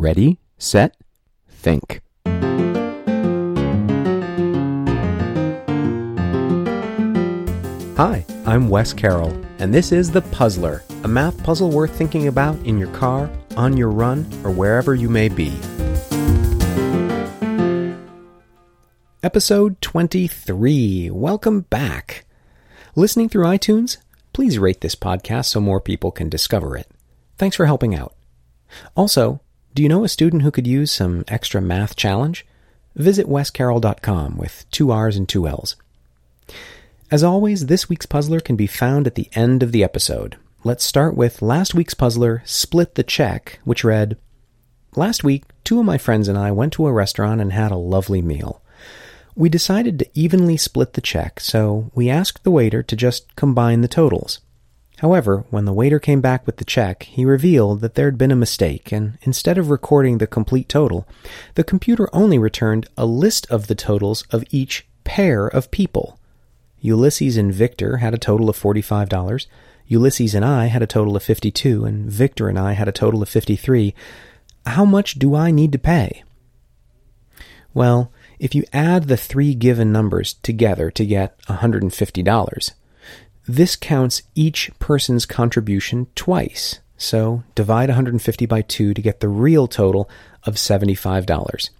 Ready, set, think. Hi, I'm Wes Carroll, and this is The Puzzler, a math puzzle worth thinking about in your car, on your run, or wherever you may be. Episode 23. Welcome back. Listening through iTunes? Please rate this podcast so more people can discover it. Thanks for helping out. Also, do you know a student who could use some extra math challenge? Visit wescarroll.com with two R's and two L's. As always, this week's puzzler can be found at the end of the episode. Let's start with last week's puzzler, Split the Check, which read Last week, two of my friends and I went to a restaurant and had a lovely meal. We decided to evenly split the check, so we asked the waiter to just combine the totals. However, when the waiter came back with the check, he revealed that there had been a mistake, and instead of recording the complete total, the computer only returned a list of the totals of each pair of people. Ulysses and Victor had a total of $45. Ulysses and I had a total of 52 and Victor and I had a total of 53. How much do I need to pay? Well, if you add the three given numbers together to get $150, this counts each person's contribution twice. So divide 150 by 2 to get the real total of $75.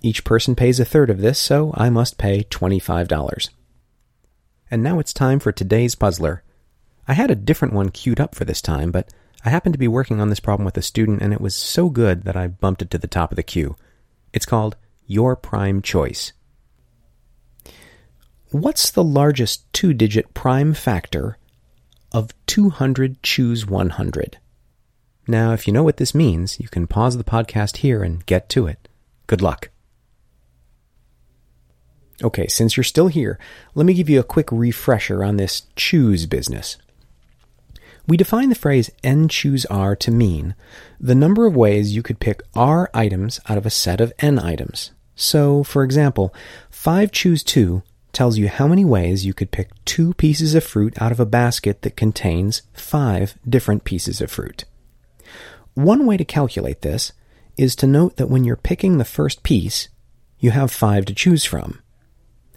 Each person pays a third of this, so I must pay $25. And now it's time for today's puzzler. I had a different one queued up for this time, but I happened to be working on this problem with a student and it was so good that I bumped it to the top of the queue. It's called Your Prime Choice. What's the largest two digit prime factor of 200 choose 100? Now, if you know what this means, you can pause the podcast here and get to it. Good luck. Okay, since you're still here, let me give you a quick refresher on this choose business. We define the phrase n choose r to mean the number of ways you could pick r items out of a set of n items. So, for example, 5 choose 2 tells you how many ways you could pick two pieces of fruit out of a basket that contains five different pieces of fruit. One way to calculate this is to note that when you're picking the first piece, you have five to choose from.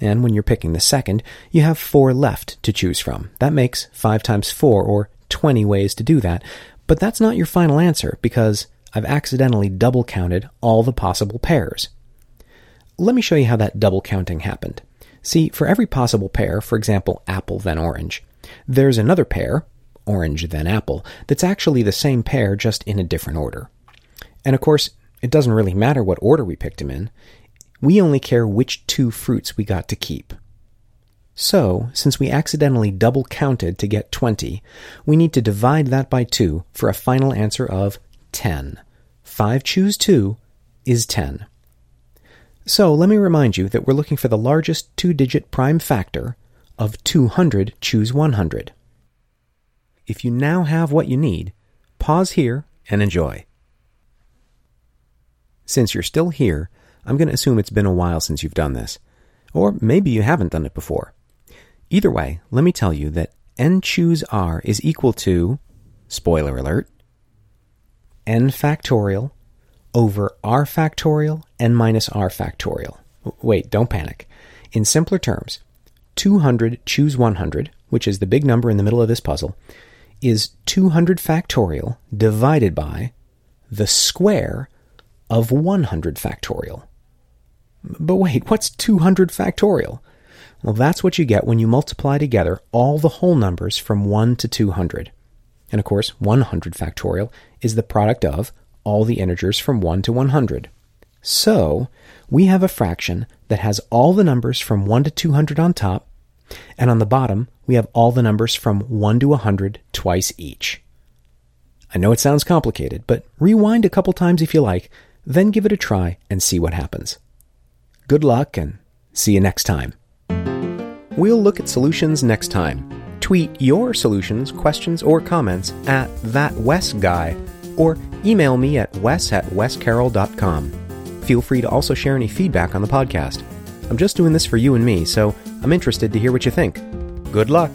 And when you're picking the second, you have four left to choose from. That makes five times four, or 20 ways to do that. But that's not your final answer, because I've accidentally double counted all the possible pairs. Let me show you how that double counting happened. See, for every possible pair, for example, apple then orange, there's another pair, orange then apple, that's actually the same pair just in a different order. And of course, it doesn't really matter what order we picked them in. We only care which two fruits we got to keep. So, since we accidentally double counted to get 20, we need to divide that by 2 for a final answer of 10. 5 choose 2 is 10. So let me remind you that we're looking for the largest two digit prime factor of 200 choose 100. If you now have what you need, pause here and enjoy. Since you're still here, I'm going to assume it's been a while since you've done this. Or maybe you haven't done it before. Either way, let me tell you that n choose r is equal to, spoiler alert, n factorial over r factorial n minus r factorial. Wait, don't panic. In simpler terms, 200 choose 100, which is the big number in the middle of this puzzle, is 200 factorial divided by the square of 100 factorial. But wait, what's 200 factorial? Well, that's what you get when you multiply together all the whole numbers from 1 to 200. And of course, 100 factorial is the product of all the integers from 1 to 100. So, we have a fraction that has all the numbers from 1 to 200 on top, and on the bottom, we have all the numbers from 1 to 100 twice each. I know it sounds complicated, but rewind a couple times if you like, then give it a try and see what happens. Good luck and see you next time. We'll look at solutions next time. Tweet your solutions, questions, or comments at that Wes guy or email me at wes at wescarroll.com. Feel free to also share any feedback on the podcast. I'm just doing this for you and me, so I'm interested to hear what you think. Good luck!